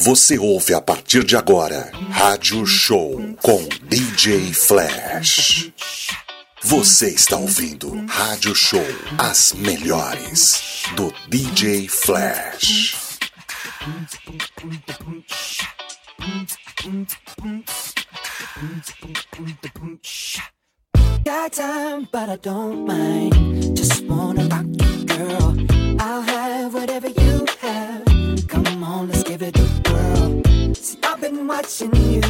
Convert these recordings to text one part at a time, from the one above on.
Você ouve a partir de agora Rádio Show com DJ Flash. Você está ouvindo Rádio Show As Melhores do DJ Flash. Got time, but I don't mind. Just wanna rock it, girl. I'll have whatever you have. Come on, let's give it i've been watching you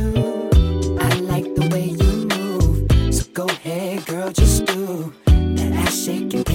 so go ahead girl just do. That ass shaking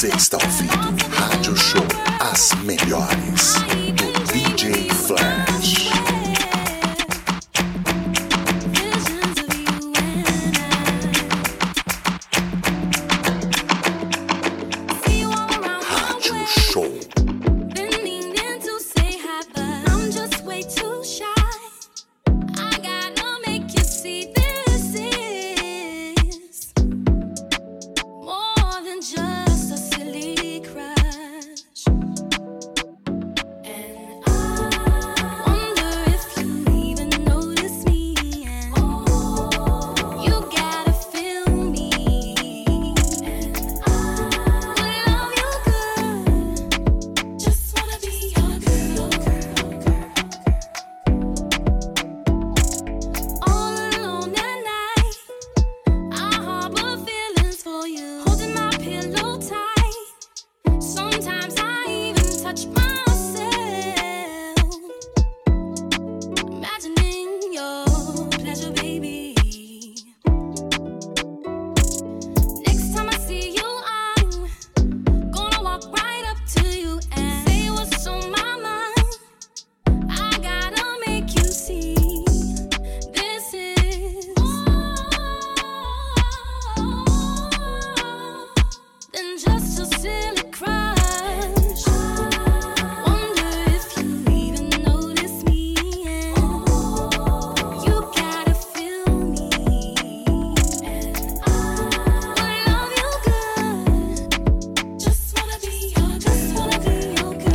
Você está ouvindo Rádio Show As Melhores.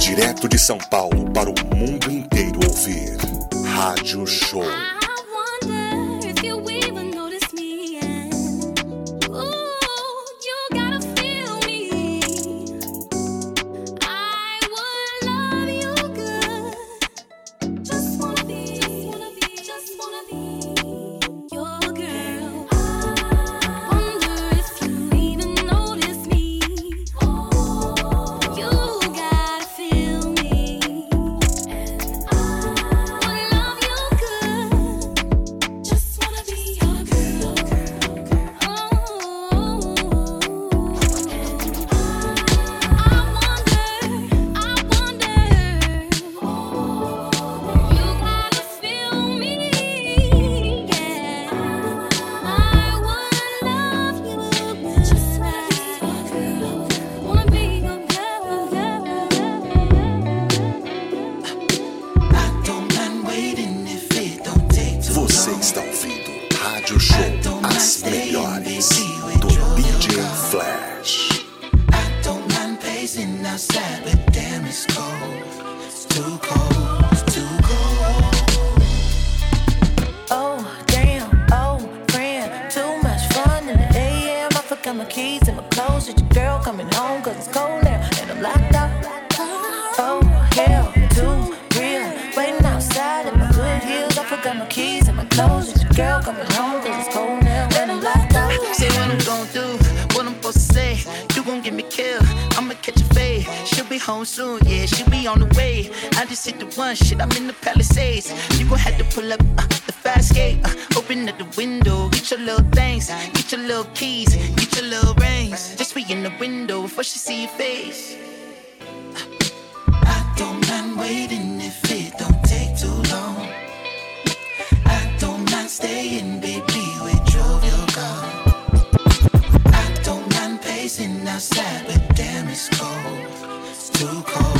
Direto de São Paulo para o mundo inteiro ouvir. Rádio Show. window. Get your little things, get your little keys, get your little rings. Just be in the window before she see your face. I don't mind waiting if it don't take too long. I don't mind staying, baby. We drove your car. I don't mind pacing outside, but damn, it's cold. It's too cold.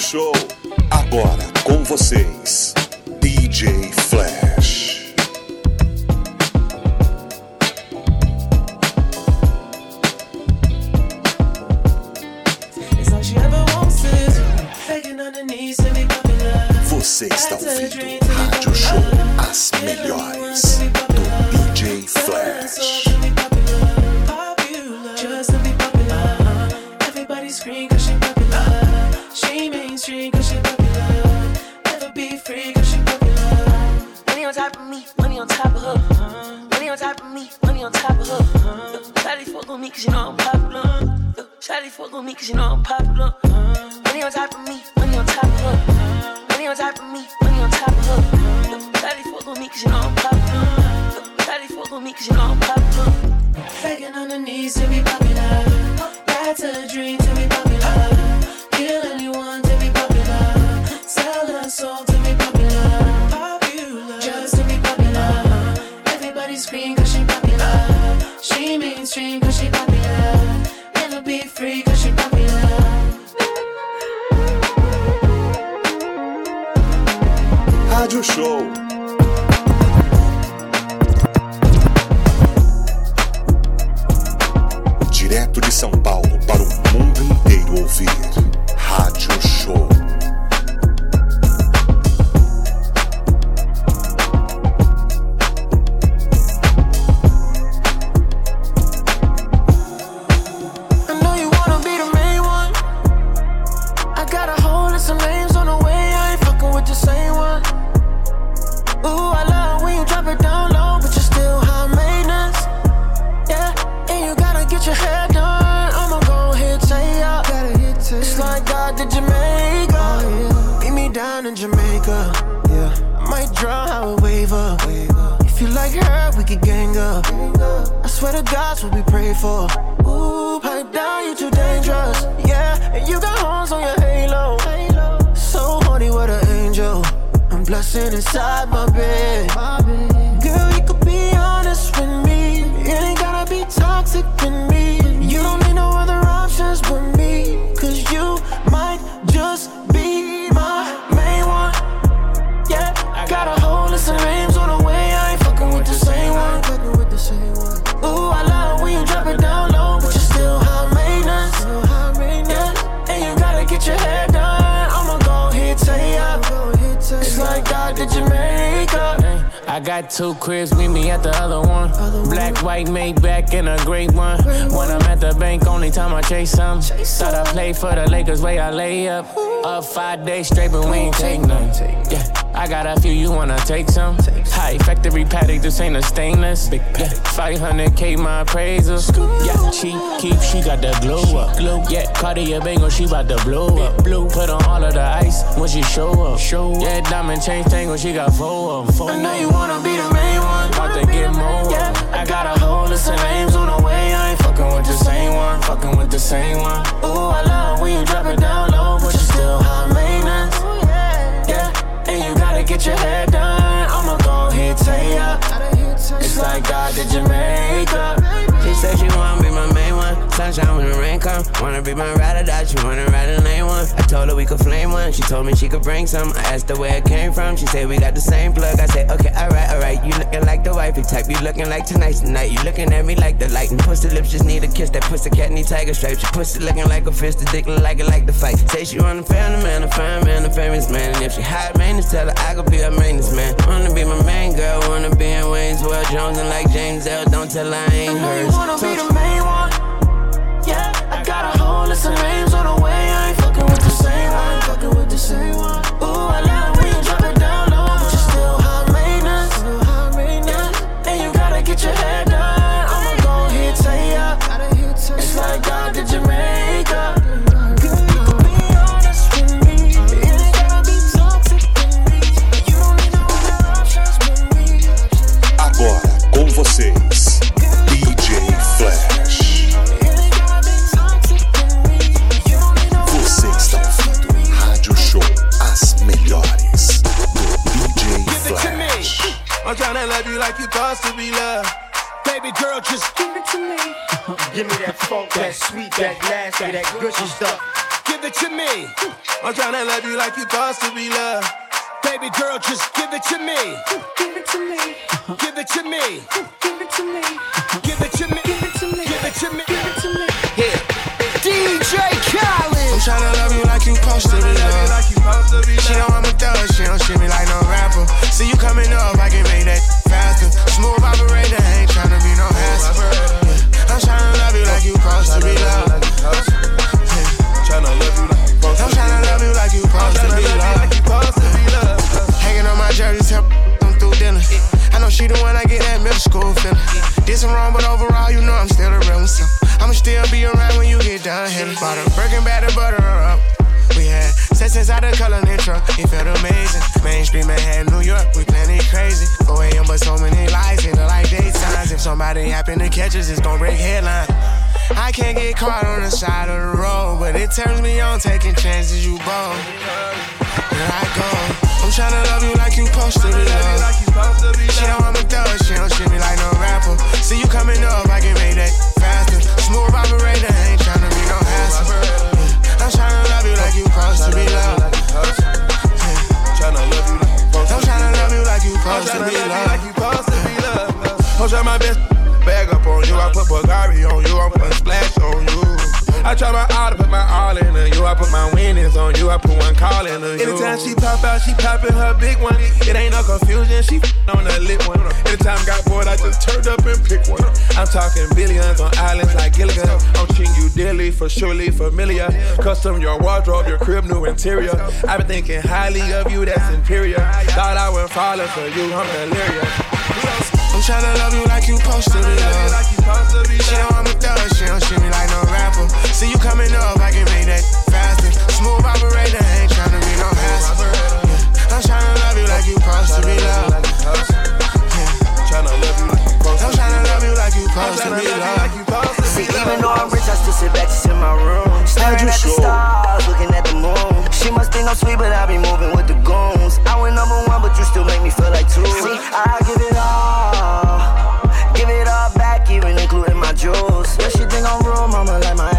show. Agora com vocês. mainstream. Only time I chase some. Thought I played for the Lakers, way I lay up. Up five days straight, but we ain't take none. Yeah, I got a few, you wanna take some? High factory Patek, this ain't a stainless. Big Yeah, 500k my appraisal. Yeah, she keep, she got the glow up. Yeah, Cartier Bango, she bout to blow up. Blue, Put on all of the ice when she show up. Show Yeah, diamond chain tangle, she got four of them. I know you wanna be the main one. About to get more. I got a whole list of names on the way. I ain't with the same one. Fucking with the same one. Ooh, I love when you drop it down low, but you still high maintenance. Yeah, and you gotta get your hair done. I'ma go say ya. It's like God did Jamaica. She said she wanna be my one. Sunshine when the rain come. Wanna be my ride or die. She wanna ride a lane one. I told her we could flame one. She told me she could bring some. I asked her where it came from. She said we got the same plug. I said okay, alright, alright. You looking like the wifey type. You looking like tonight's the night. You looking at me like the light. And pussy lips just need a kiss. That pussy cat need tiger stripes. Your pussy looking like a fist. The dick look like it like the fight. Say she want a family man, a fine man, a famous man. And if she high maintenance, tell her I could be her maintenance man. Wanna be my main girl. Wanna be in Wayne's World Jones and like James L. Don't tell her I ain't hers. I wanna be the main one. Yeah, I got a whole list of names on the way. I ain't fucking with the same one. Fucking with the same one. Ooh, I love I'm tryna love you like you thought to be loved. Baby girl, just give it to me. Give me that funk, that sweet, that nasty, that gushy stuff. Give it to me. I'm tryna love you like you thought to be loved. Baby girl, just give it to me. Give it to me. Give it to me. Give it to me. Give it to me. Give it to me. Give it to me. Give it to me. Yeah. DJ Khaled. I'm tryna love you like you supposed to be loved. Like you supposed to be She know I'm a thug, she don't shit me like no rapper. See you coming up, I can make that faster. Smooth operator, ain't tryna be no hassle. Yeah. I'm tryna love you like you supposed to be loved. Tryna love you like you supposed to be tryna love you like to Tryna love you like loved. you supposed to be loved. Hanging on my jersey, tell them through dinner. I know she the one I get that middle school feeling. Did some wrong, but overall, you know I'm still a real one. I'ma still be around when you get done hitting. Bought a Birkin bag to butter sex inside the color intro. It felt amazing. Mainstream Manhattan, New York, we plenty crazy. 4 a.m. but so many lies lights, feel like daytimes. If somebody happen to catch us, it's gonna break headline. I can't get caught on the side of the road, but it turns me on taking chances. You bold. Here I go. I'm tryna love you like you supposed to be Love loved. like you supposed to be She know. I'm a thug, she don't shit me like no rapper. See you coming up, I can make that faster. Smooth operator, ain't tryna be no hassle. Yeah. I'm tryna love you like you supposed to be loved. Tryna love you like you supposed to I'm tryna love you like you supposed to be love you like loved. you supposed to be loved. I'm trying my best bag up on you. I put Bulgari on you. I'm putting splash on you. I try my all to put my all into you. I put my winnings on you. I put one call into you. Anytime she pop out, she popping her big one. It ain't no confusion. She on the lit one. Anytime got bored, I just turned up and pick one. I'm talking billions on islands like Gilligan. I'm treating you dearly for surely familiar. Custom your wardrobe, your crib, new interior. I've been thinking highly of you, that's inferior. Thought I would falling for you, I'm delirious. I'm tryna love you like you supposed to be loved. She know I'm a thug, she don't shit me like no rapper. See you coming up, I can make that faster. Smooth operator, ain't tryna be no hassle. Yeah. I'm tryna love you like you supposed to be loved. Tryna love you like supposed I'm to tryna love you like you I'm supposed to love you like you supposed to See, even though I'm rich, I still sit back just in my room. Staring at the stars, looking at the moon. She must think I'm sweet, but I be moving with the goons. I went number one, but you still make me feel like two. See, I give it all. Give it all back, even including my jewels. Yeah, she think I'm real, mama, like my.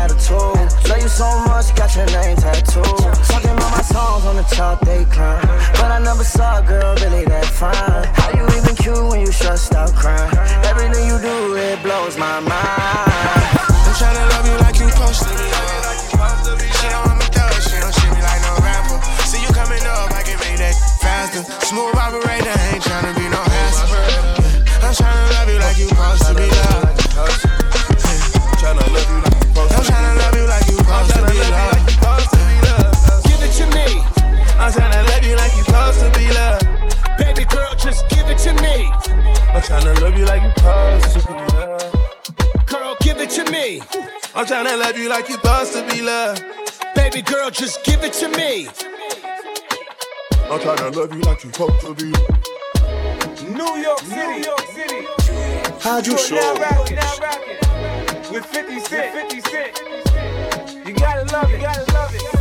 Love you so much, got your name tattooed. Talking about my songs on the chart, they climb. But I never saw a girl really that fine. How you even cute when you stressed out crying? Everything you do, it blows my mind. I'm tryna love you like you supposed to be. She know I'm a thug, she don't shit me like no rapper. See you coming up, I can make that faster. Smooth operator, tryna love you like you supposed to be loved. Girl, give it to me. I'm tryna love you like you supposed to be loved. Baby girl, just give it to me. I'm tryna love you like you supposed to be. New York City, New York City. Rádio You're Show. Now rocking, now rocking. With 50 Cent, 50 Cent. You gotta love it, you gotta love it.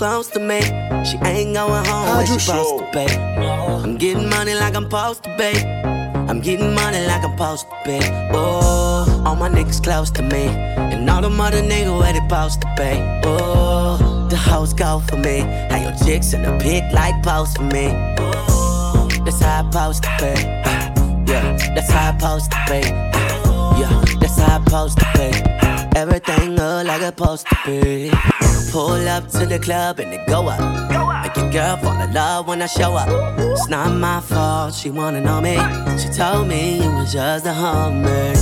Close to me, she ain't going home when she supposed to pay. I'm getting money like I'm supposed to pay. I'm getting money like I'm supposed to pay. Oh, all my niggas close to me, and all the mother niggas where they supposed to pay. Oh, the house go for me. How your chicks in the pic like post for me. Oh, that's how I supposed to pay. Yeah, that's how I supposed to pay. Yeah, that's how I supposed to pay. Everything look like it's supposed to be. Pull up to the club and it go up. Make your girl fall in love when I show up. It's not my fault, she wanna know me. She told me you was just a hummer.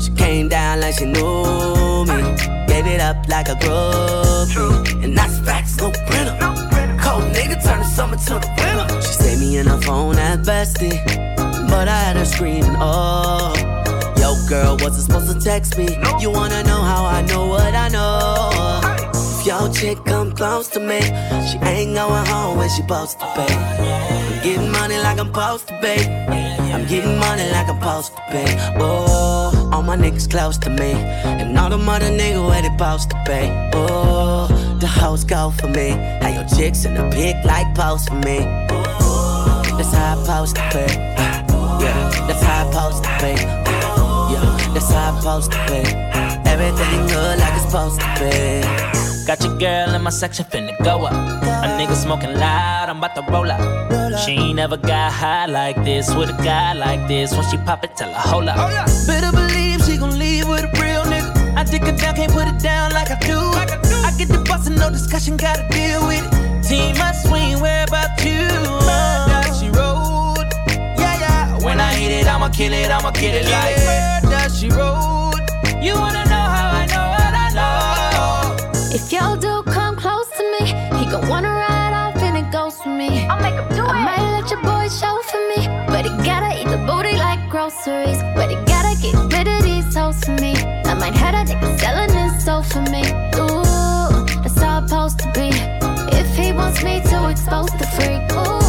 she came down like she knew me. Gave it up like a groupie. And that's facts, no printer. Cold nigga turn the summer to the winter. She saved me in her phone at bestie. But I had her screaming, oh. Girl, wasn't supposed to text me. You wanna know how I know what I know? If your chick come close to me, she ain't going home when she supposed to pay. I'm getting money like I'm supposed to pay. I'm getting money like I'm supposed to pay. Oh, all my niggas close to me, and all the mother niggas where they supposed to pay. Oh, the hoes go for me. How your chicks in the pic like post for me. That's how I supposed to pay. Yeah, that's how I supposed to pay. How I supposed to pay. Everything good like it's supposed to be. Got your girl in my section finna go up. A nigga smoking loud, I'm about to roll up. She ain't never got high like this with a guy like this. When she pop it, tell her hold up. Better believe she gon' leave with a real nigga. I dick her down, can't put it down like I do. I get the bustin', no discussion, gotta deal with it. Team, I swing, where about you? When I hit it, I'ma kill it, I'ma get it like. Where does she road? You wanna know how I know what I know? If your dude come close to me, he gon' wanna ride off and it goes for me. I'll make him do I might let your boy show for me, but he gotta eat the booty like groceries. groceries. But he gotta get rid of these hoes for me. I might have a nigga selling his soul for me. Ooh, that's how it's supposed to be. If he wants me to expose the freak. Ooh,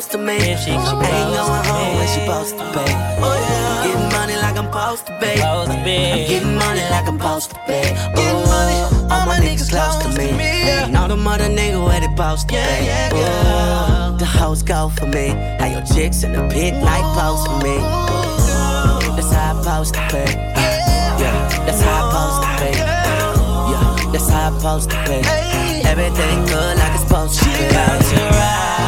close to me, she, ain't going home when she supposed to be. Getting money like I'm supposed to. I'm getting money like I'm supposed to be. Oh, all my niggas close to me. And all the mother niggas where they supposed to be. Oh, the house go for me. How your chicks in the pit like post for me. That's how I supposed to be. Yeah, that's how I supposed to be. Yeah, that's how I supposed to be. Everything good like it's supposed to be. About to ride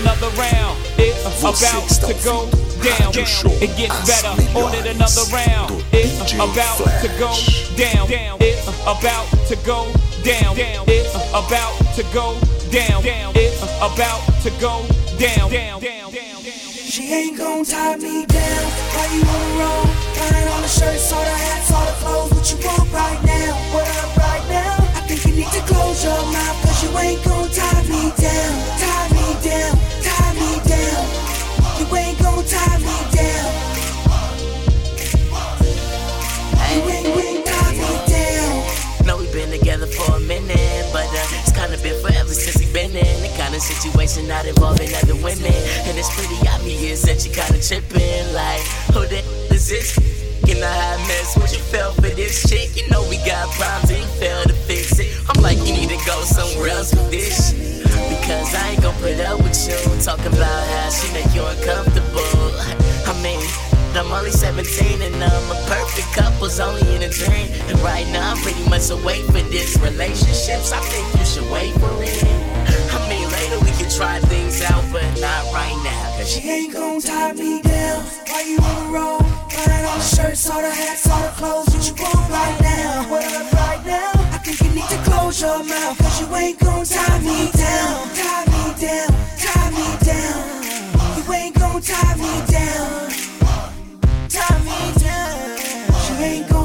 another round. It's about to go down. It gets better, ordered another round. It's about to go down. It's about to go down. It's about to go down. It's about to go down. She ain't gon' tie me down. Why you wanna roll? Buying all the shirts, all the hats, all the clothes. What you want right now? What up right now? To close your mouth, cause you ain't gon' tie me down. Tie me down, tie me down. You ain't gon' tie me down. You ain't, ain't tie me down. Know we've been together for a minute, but uh, it's kinda been forever since we been in the kind of situation not involving other women. And it's pretty obvious that you kinda tripping, like, who the is this? You know how I mess what you felt for this chick. You know we got problems and you fail to fix like, you need to go somewhere else with this shit. Because I ain't gon' put up with you. Talking about how she make you uncomfortable. I mean, I'm only 17 and I'm a perfect couple's only in a dream. And right now I'm pretty much away for this relationships. I think you should wait for it. I mean, later we can try things out, but not right now. Cause She ain't gon' tie me down. Why you wanna roll? Buying all the shirts, all the hats, all the clothes. What you want right now? What up right now? You need to close your mouth, cause you ain't gon' tie me down. Tie me down, tie me down. You ain't gon' tie me down. Tie me down. She ain't gon'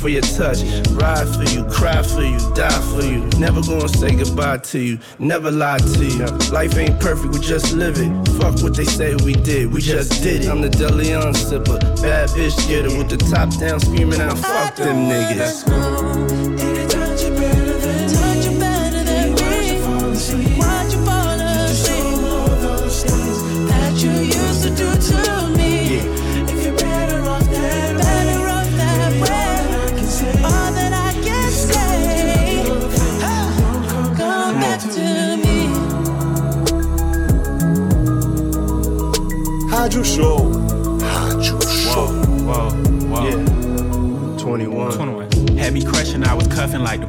for your touch. Ride for you, cry for you, die for you. Never gonna say goodbye to you, never lie to you. Life ain't perfect, we just live it. Fuck what they say we did, we just did it. I'm the Deleon sipper, bad bitch getter with the top down screaming out, fuck them niggas. Rádio Show. Rádio Show. Whoa, whoa. Yeah. 21. 21. Had me crushing, I was cuffing like the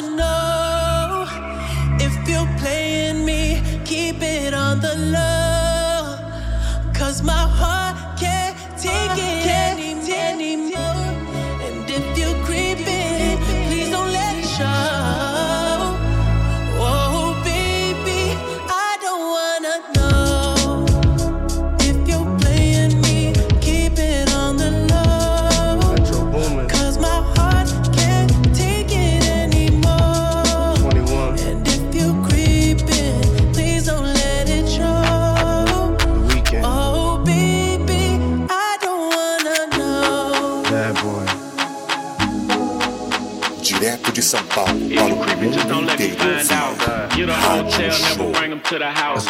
The low. Cause my heart para o mundo inteiro ouvir. You the hotel, never bring them to the house.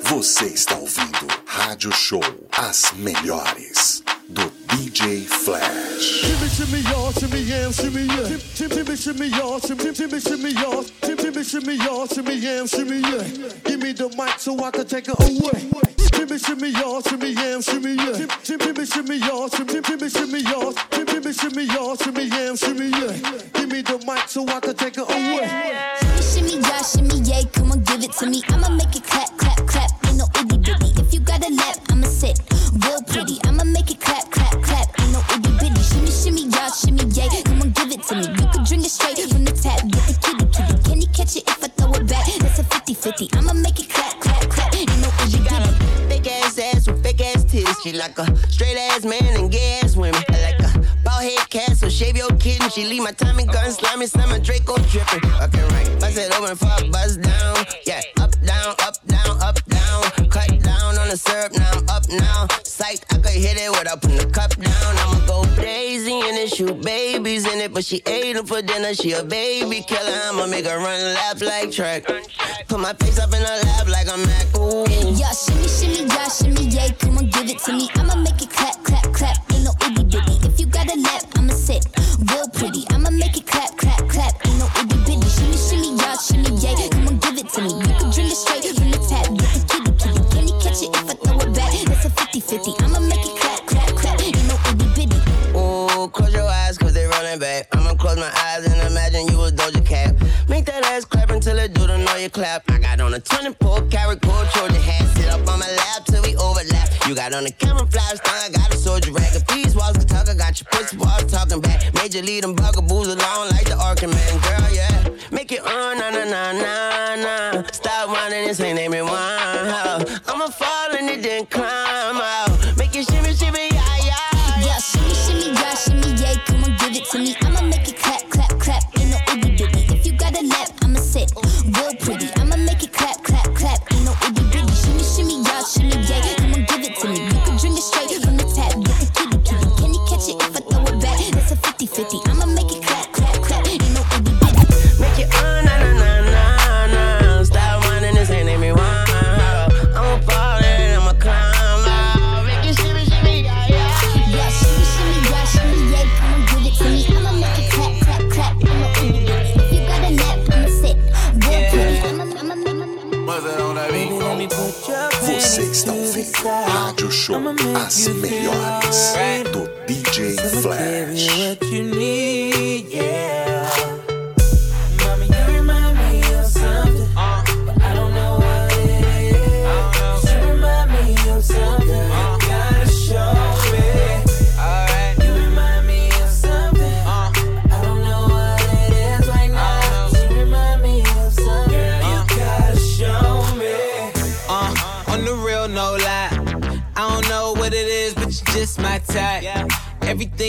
Você está ouvindo Rádio Show, as melhores do DJ Flash. Shimmy, shimmy, y'all, shimmy, yam, shimmy, yeah. Shim, shimmy, shimmy, y'all, shimmy, shimmy, shimmy, y'all. Shim, shimmy, shimmy, y'all, shimmy, yam, shimmy, yeah. Give me the mic so I can take it away. Shimmy, shimmy, y'all, shimmy, yam, shimmy, yeah. Shim, shim, shimmy, shimmy, y'all, shim, shim, shimmy, shimmy, y'all. Shimmy, shimmy, y'all, shimmy, yam, shimmy, yeah. Give me the mic so I can take it away. Shimmy, yeah, shimmy, yay, come on, give it to me. I'ma make it clap, clap, clap, ain't no itty bitty. If you got a lap, I'ma sit real pretty. I'ma make it clap, clap, clap, ain't no itty bitty. Shimmy, shimmy, yeah, shimmy, yay, come on, give it to me. You can drink it straight She like a straight ass man and gay ass women. I like a bald head cat, so shave your kitten. She leave my Tommy gun slimy, slam a Draco dripping. Okay, right. Bust it open, fuck, bust down. Yeah, up, down, up, down, up, down. Cut down on the syrup, now I'm up now. Psych, I could hit it without putting the cup down. I'ma shoot babies in it. But she ate them for dinner, she a baby killer. I'ma make her run laps like track. Put my face up in her lap like I'm Mac. Ooh. Yeah, shimmy, shimmy, yeah, shimmy, yay, come on, give it to me. I'ma make it clap, clap, clap, ain't no itty bitty. If you got a lap, I'ma sit real pretty. I'ma make it clap, clap, clap, ain't no itty bitty. Shimmy, shimmy, yeah, shimmy, yay, come on, give it to me. You can drink it straight cause back. I'ma close my eyes and imagine you a Doja Cat. Make that ass clap until it do the know you clap. I got on a 24 karat gold Trojan hat. Sit up on my lap till we overlap. You got on a camouflage thing, I got a soldier rag. If walls can talk, I got your pussy walls talking back. Major lead them bugaboos along like the Arkham man, girl, yeah. Make it on, na na na na na. Stop whining, this ain't name it one. I'ma fall and it then climb out. Make it shimmy, shimmy, yeah. Yeah, give it to me. I'ma make it clap, As Melhores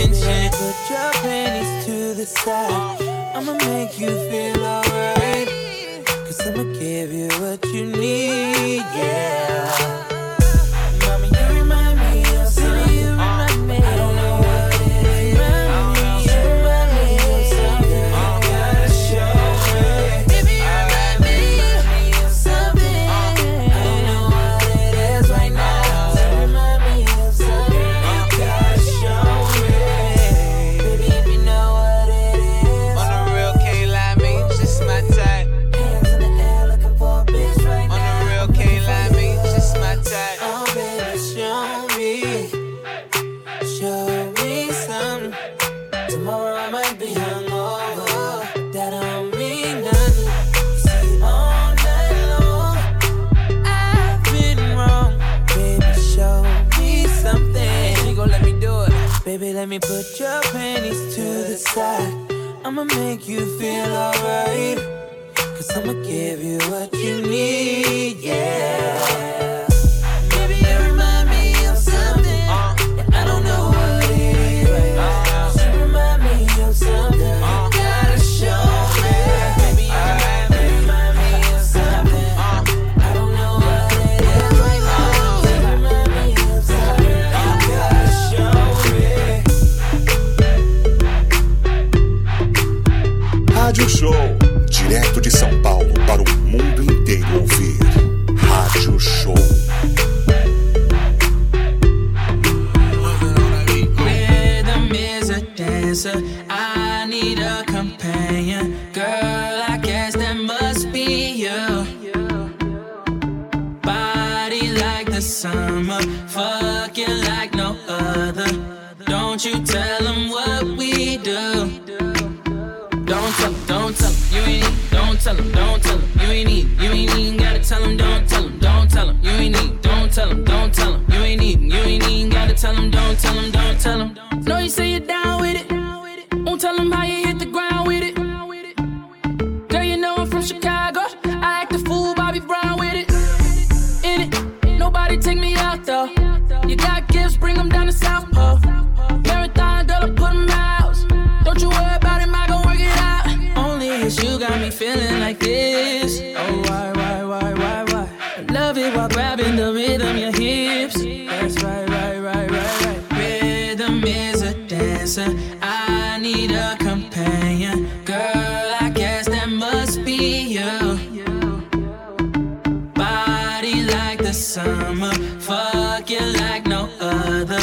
detention. Put your panties to the side. I'ma make you feel alright. Cause I'ma give you what you need, yeah. Me put your panties to the side. I'ma make you feel alright. Cause I'ma give you what you need, yeah. I need a companion. Girl, I guess that must be you. Body like the summer. Fuck you like no other.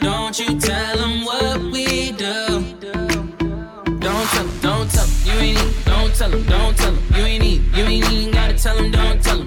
Don't you tell 'em what we do. Don't tell 'em, don't tell him, you ain't don't tell him, don't tell you ain't you ain't even gotta tell him, don't tell him,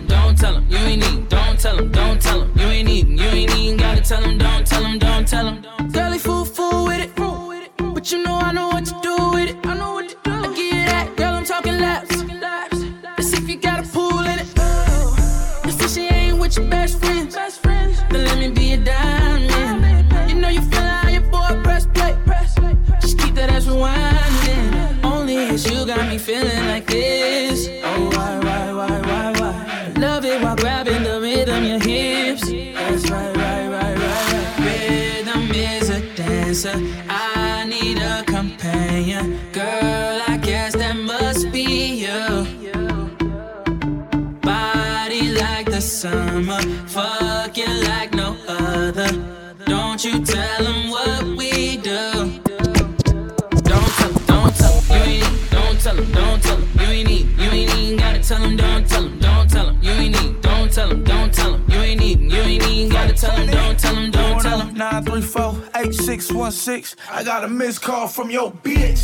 934-8616. I got a missed call from your bitch.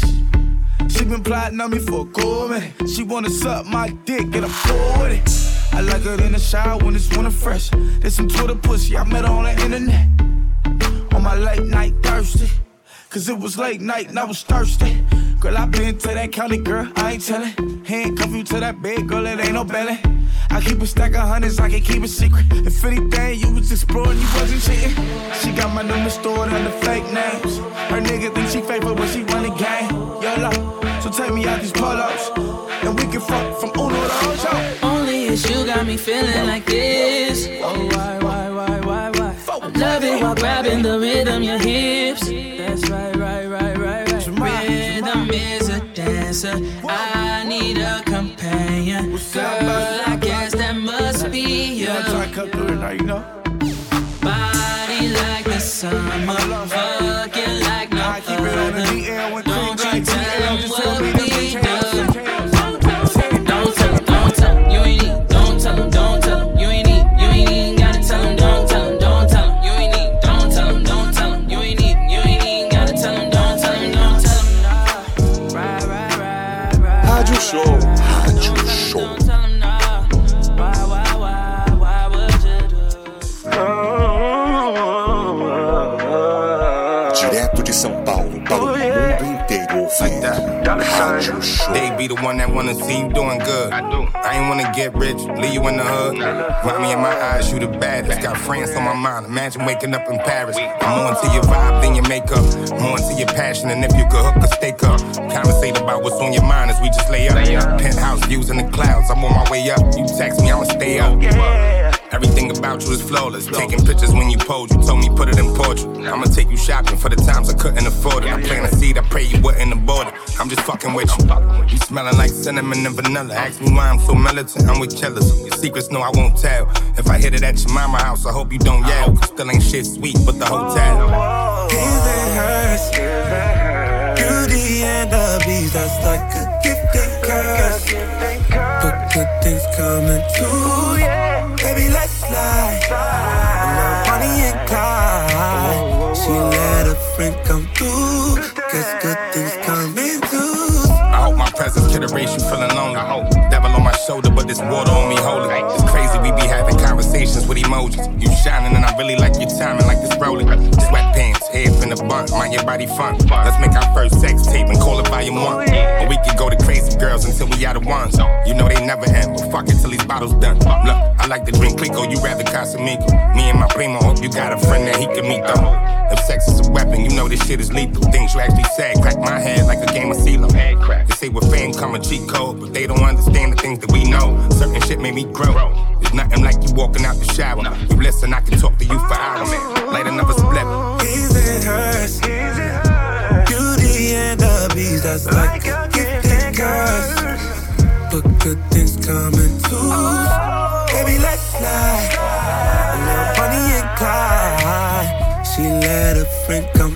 She been plotting on me for a minute. She wanna suck my dick and with it. I like her in the shower when it's winter fresh. There's some Twitter pussy, I met her on the internet. On my late night thirsty. Cause it was late night and I was thirsty. Girl, I been to that county, girl, I ain't tellin'. Handcuff you to that bed, girl, it ain't no belly. I keep a stack of hundreds, I can keep it secret. If anything, you was exploring, you wasn't cheating. Summer, that wanna see you doing good. I do. I ain't wanna get rich, leave you in the hood. Mommy, in my eyes, you the baddest. Got friends on my mind. Imagine waking up in Paris. I'm more into your vibe than your makeup. More into your passion, and if you could hook a steak up. Conversate about what's on your mind as we just lay up. Penthouse views in the clouds. I'm on my way up. You text me, I'ma stay up. Everything about you is flawless. Taking pictures when you pose, you told me put it in portrait. I'ma take you shopping for the times I couldn't afford it. I plant a seed, I pray you wouldn't abort it. I'm just fucking with you. You smelling like cinnamon and vanilla. Ask me why I'm so militant, I'm with killers. Your secrets, no, I won't tell. If I hit it at your mama house, I hope you don't yell. Cause still ain't shit sweet, but the hotel. His and hers. Beauty and the beast, that's like a gift and curse. But good things coming too, You shining, and I really like your timing, like this rolling. Sweatpants, hair in the bun, mind your body fun. Let's make our first sex tape and call it volume one. Or we could go to crazy girls until we out of ones. You know they never end, but fuck it till these bottles done. Look, I like to drink Clicquot, you rather Casamigo. Me and my primo, hope you got a friend that he can meet though. If sex is a weapon, you know this shit is lethal. Things you actually said crack my head like a game of CeeLo. They say with fame come a cheat code, but they don't understand the things that we know. Certain shit made me grow. Nothing like you walking out the shower. You listen, I can talk to you for hours. Light another split. His and hers. Beauty and the beast, that's like a gift and curse. But good things coming too. Baby, let's slide. I love Bonnie and Clyde. She let a friend come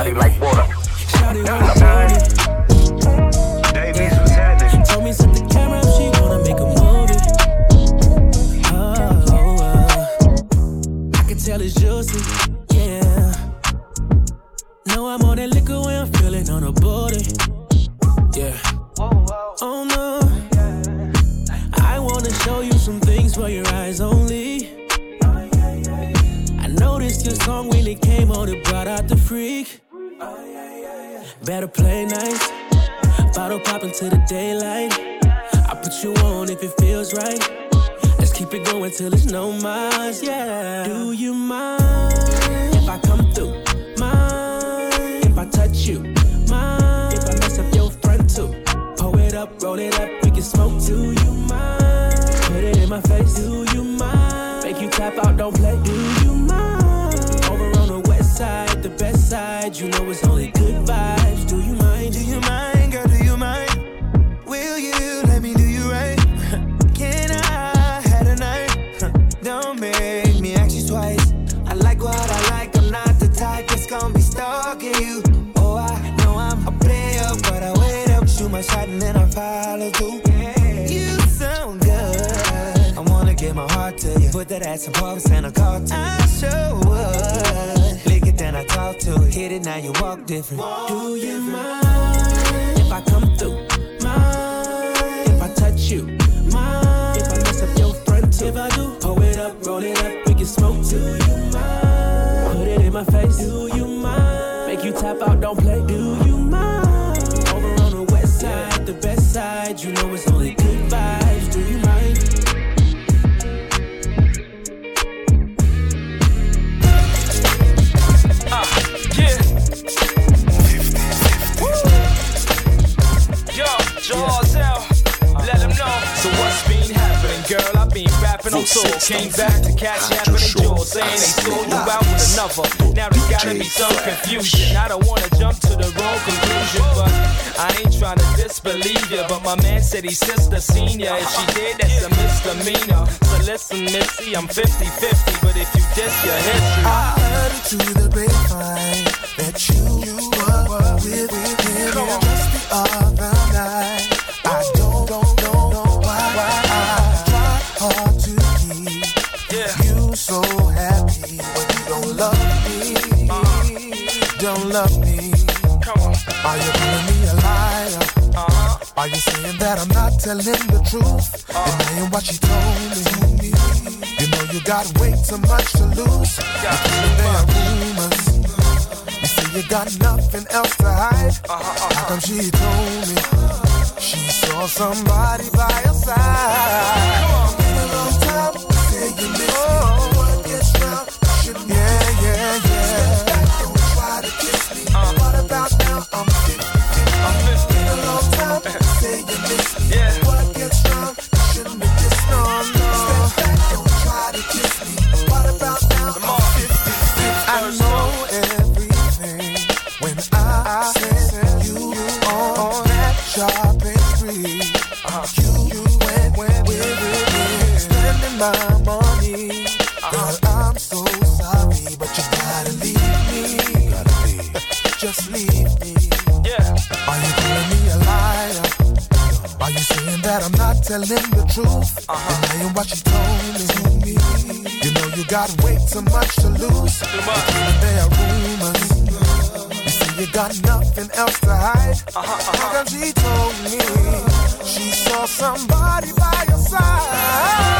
body like Better play nice. Bottle pop into the daylight. I put you on if it feels right. Let's keep it going till it's no miles, yeah. Do you mind if I come through? Mind if I touch you? Mind if I mess up your front too? Pull it up, roll it up, we can smoke. Do you mind? Put it in my face. Do you mind? Make you tap out, don't play. Do you mind? Over on the west side, the best side. You know it's only good vibes. Do you mind? Do you mind, girl? Do you mind? Will you let me do you right? Can I have a night? Don't make me ask you twice. I like what I like. I'm not the type that's gonna be stalking you. Oh, I know I'm a player, but I wait up, shoot my shot, and then I follow through. You sound good. I wanna give my heart to you. Put that ass in Paris and a call to I sure to it. Hit it, now you walk different. Do you mind if I come through? Mind if I touch you? Mind if I mess up your front too? If I do, pull it up, roll it up, we can smoke. Do you mind? Put it in my face. Do you mind? Make you tap out, don't play. Do you mind? Over on the west side, the best side. You know it's only rapping on. Came back to catch happening jaws. Saying they sold you out with another. Now there's gotta be some confusion. I don't wanna jump to the wrong conclusion, but I ain't trying to disbelieve you. But my man said he's sister senior. If she did, that's a misdemeanor. So listen, Missy, I'm 50 50. But if you diss your history, I heard it through the grapevine that you, were with him just the other love me. Are you calling me a liar? Uh-huh. Are you saying that I'm not telling the truth? Denying what she told me. You know you got way too much to lose. Because there are rumors. You say you got nothing else to hide. Uh-huh, How come she told me she saw somebody by her side? Come on. Been a long time. Say you miss me. What you told me. You know you got way too much to lose. There are rumors. You say you got nothing else to hide. Uh-huh, uh-huh. How come she told me she saw somebody by your side?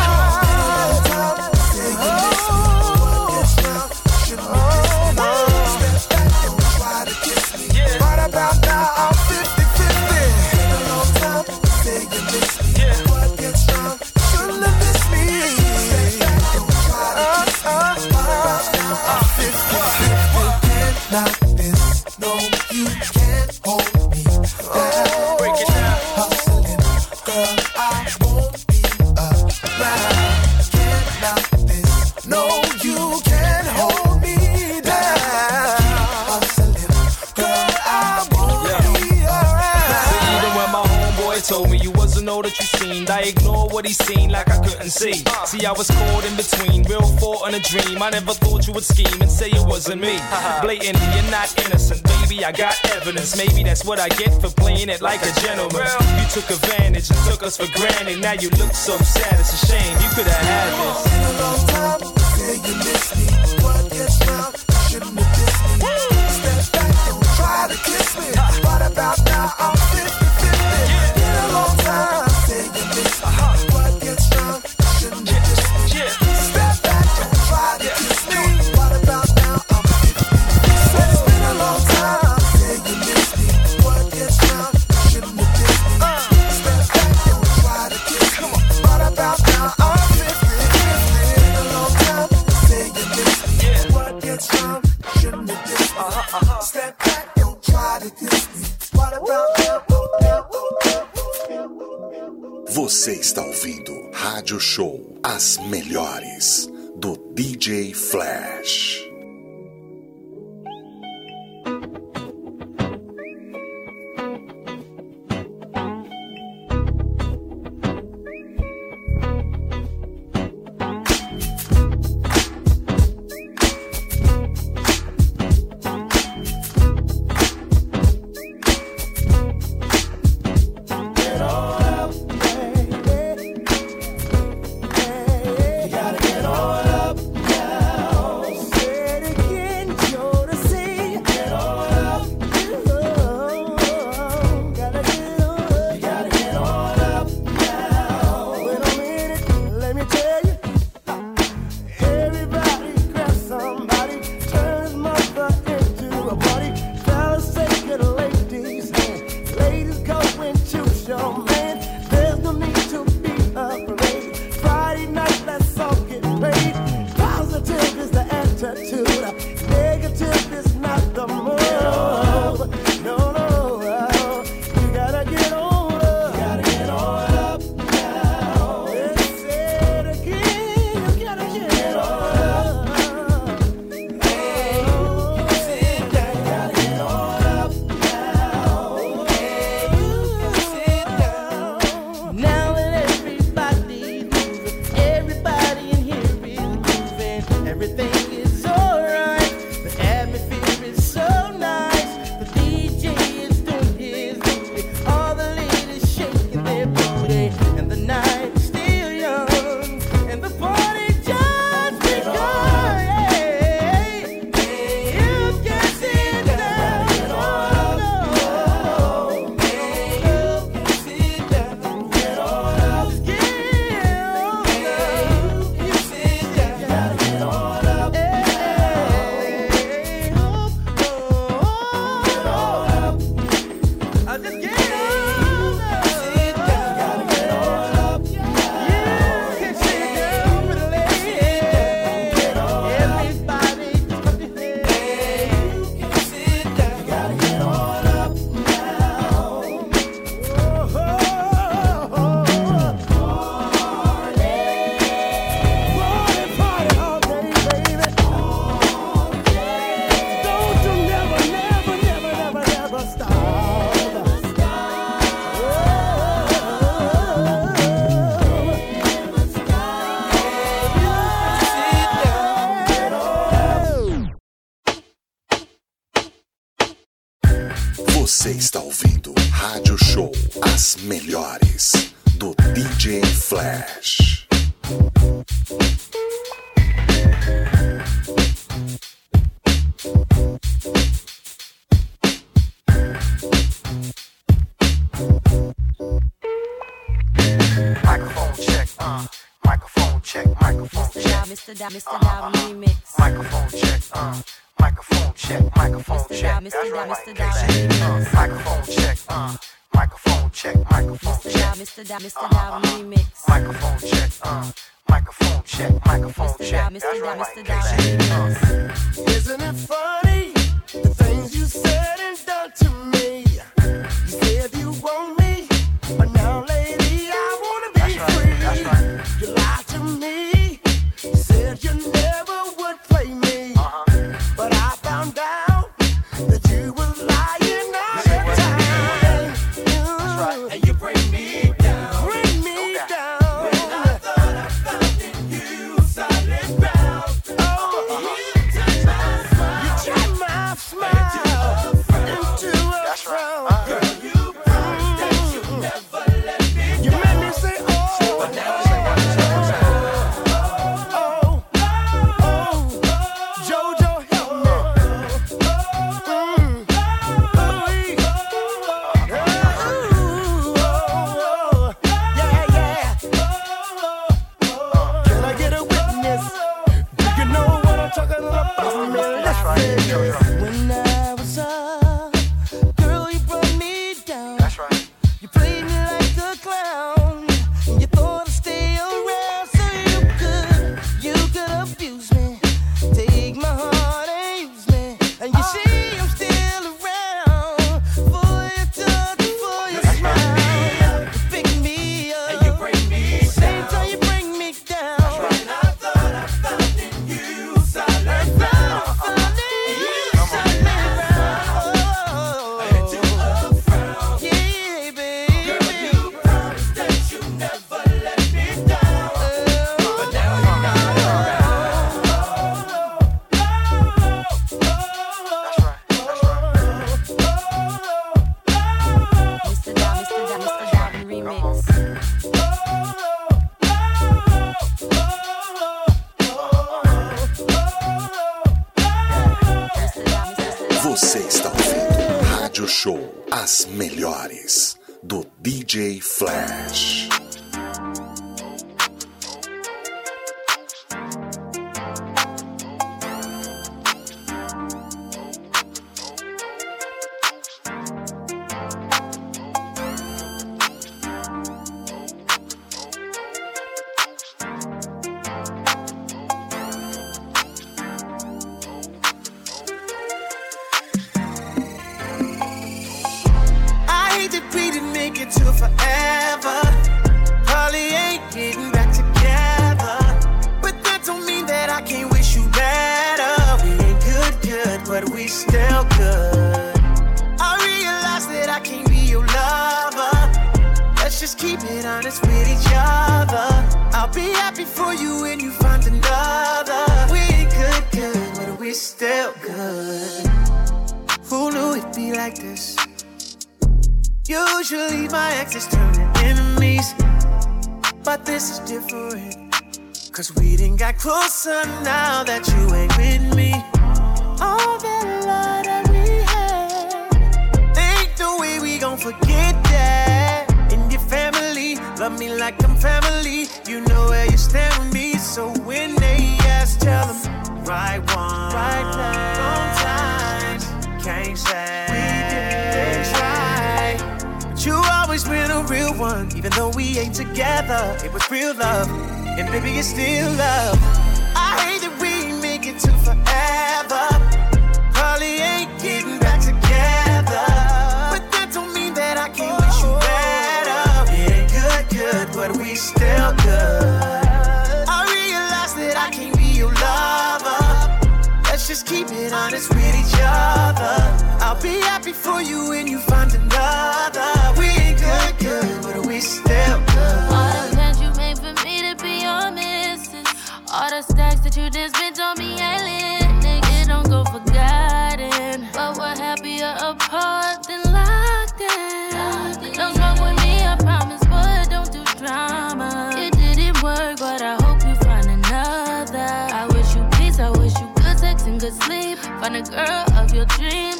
Like couldn't see. See, I was caught in between real thought and a dream. I never thought you would scheme and say it wasn't me. Blatantly, you're not innocent, baby. I got evidence. Maybe that's what I get for playing it like a gentleman. You took advantage and took us for granted. Now you look so sad, it's a shame. You could have had this. Been a long time. Say you miss me. as melhores. Mr. Loud Remix. Microphone check, uh. Microphone check, microphone check. Mr. Down, Mr. Down, Mr. Down. Microphone check, uh. Microphone check, microphone check. Mr. Down, Mr. Down, Remix. Microphone check, uh. Microphone check, microphone check. Mr. Down, Mr. Down, Mr. Down. My exes turn to enemies, but this is different. Cause we didn't got closer now that you ain't with me. All that love that we had, ain't no way we gon' forget that. And your family, love me like I'm family. You know where you stand with me, so when they ask, tell them right one, right place, wrong times. Can't say always been a real one, even though we ain't together. It was real love, and baby, it's still love. I hate that we make it to forever. Probably ain't getting back together. But that don't mean that I can't wish you better. It ain't good, good, but we still good. I realize that I can't be your lover. Let's just keep it honest with each other. I'll be happy for you when you find another. The stacks that you just spent on me ain't lit. Nigga, don't go forgotten. But we're happier apart than locked in. Don't smoke with me, I promise, but don't do drama. It didn't work, but I hope you find another. I wish you peace, I wish you good sex and good sleep. Find a girl of your dreams,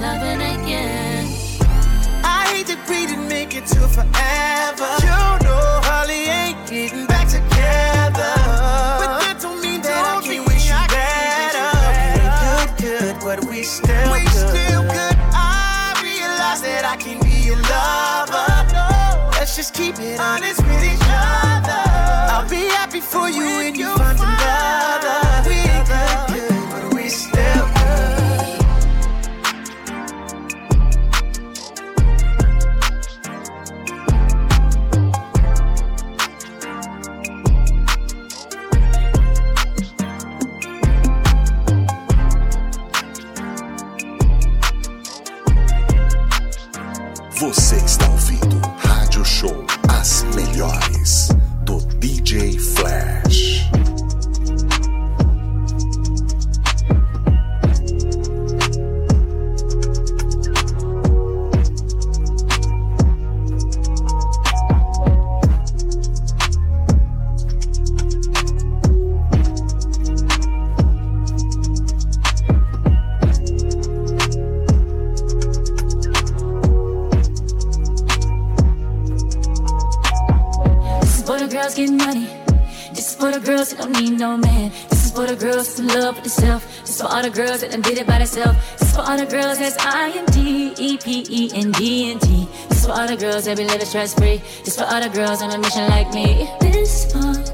loving again. I hate that we didn't make it to forever. You know, Holly ain't getting back together. But that don't mean that I can't wish you better. We good, good, but we still we good. still good. I realize that I can be your lover. Let's just keep it honest with each other. I'll be happy for you when you find another. Need no man. This is for the girls in love with themselves. This is for all the girls that done did it by themselves. This is for all the girls that's I N D E P E N D N T. This is for all the girls that be living stress free. This is for all the girls on a mission like me. This for the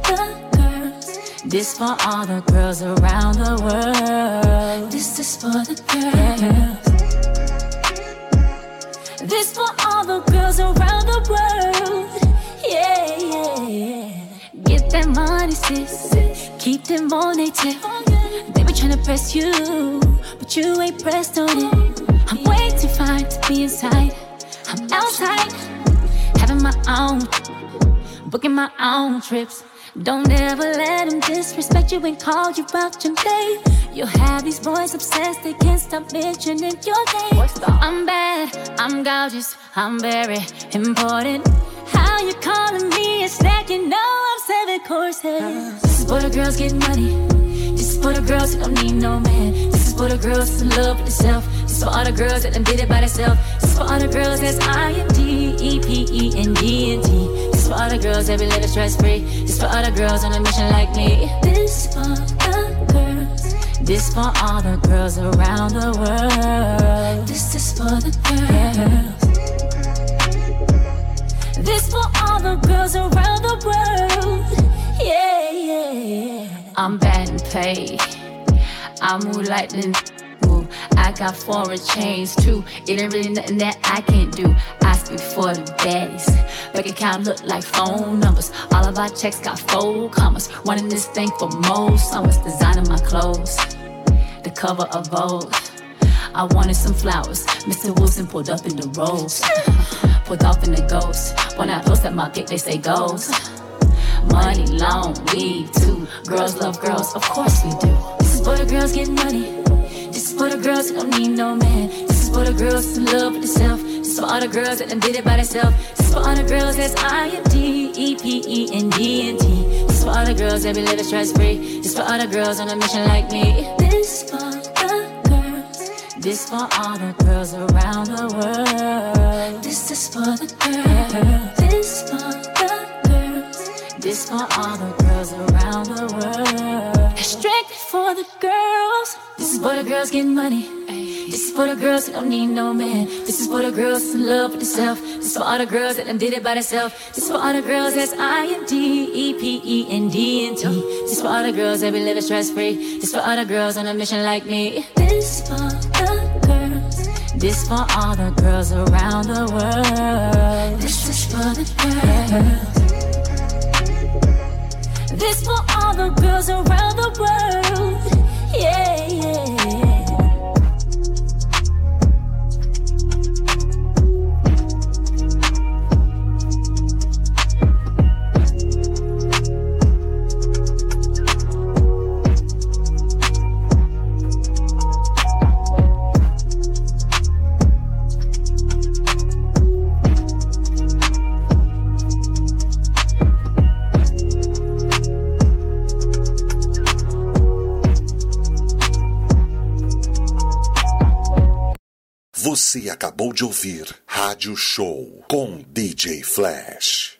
girls. This for all the girls around the world. This is for the girls. This for all the girls around the world. Yeah, yeah, yeah. Get that money, sis. Keep them on they tip. They be tryna press you, but you ain't pressed on it. I'm way too fine to be inside. I'm outside, having my own, booking my own trips. Don't ever let them disrespect you and call you out your name. You'll have these boys obsessed, they can't stop mentioning your name. I'm bad, I'm gorgeous, I'm very important. How you calling me a snack? You know I'm seven courses. This is for the girls getting money. This is for the girls who don't need no man. This is for the girls in love with themselves. This is for all the girls that done did it by themselves. This is for all the girls that's I N D E P E N D N T. This is for all the girls that be living stress free. This is for all the girls on a mission like me. This for the girls. This for all the girls around the world. This is for the girls. This for all the girls around the world. Yeah, yeah. I'm bad and paid. I move like the. I got foreign chains too. It ain't really nothing that I can't do. I speak for the baddies. Bank account look like phone numbers. All of our checks got four commas. Running this thing for most. Someone's designing my clothes. The cover of Vogue. I wanted some flowers. Mr. Wilson pulled up in the rose. pulled off in the ghost. When I post that market, they say goes. Money, long, weed, too. Girls love girls, of course we do. This is for the girls getting money. This is for the girls who don't need no man. This is for the girls in love with themselves. This is for all the girls that done did it by themselves. This is for all the girls that's I N D E P E N D N T. This is for all the girls that be living stress free. This is for all the girls on a mission like me. This for the girls. This for all the girls around the world. This is for the girls. This for the girls. This for all the girls around the world. Strictly for the girls. This is for the girls getting money. This is for the girls that don't need no man. This is for the girls in love with themselves. This is for all the girls that done did it by themselves. This is for all the girls that's I N D E P E N D N T. This is for all the girls that be living stress free. This is for all the girls on a mission like me. This for the girls. This for all the girls around the world. This is for the girls. This for all the girls around the world. Yeah, Você acabou de ouvir Rádio Show com DJ Flash.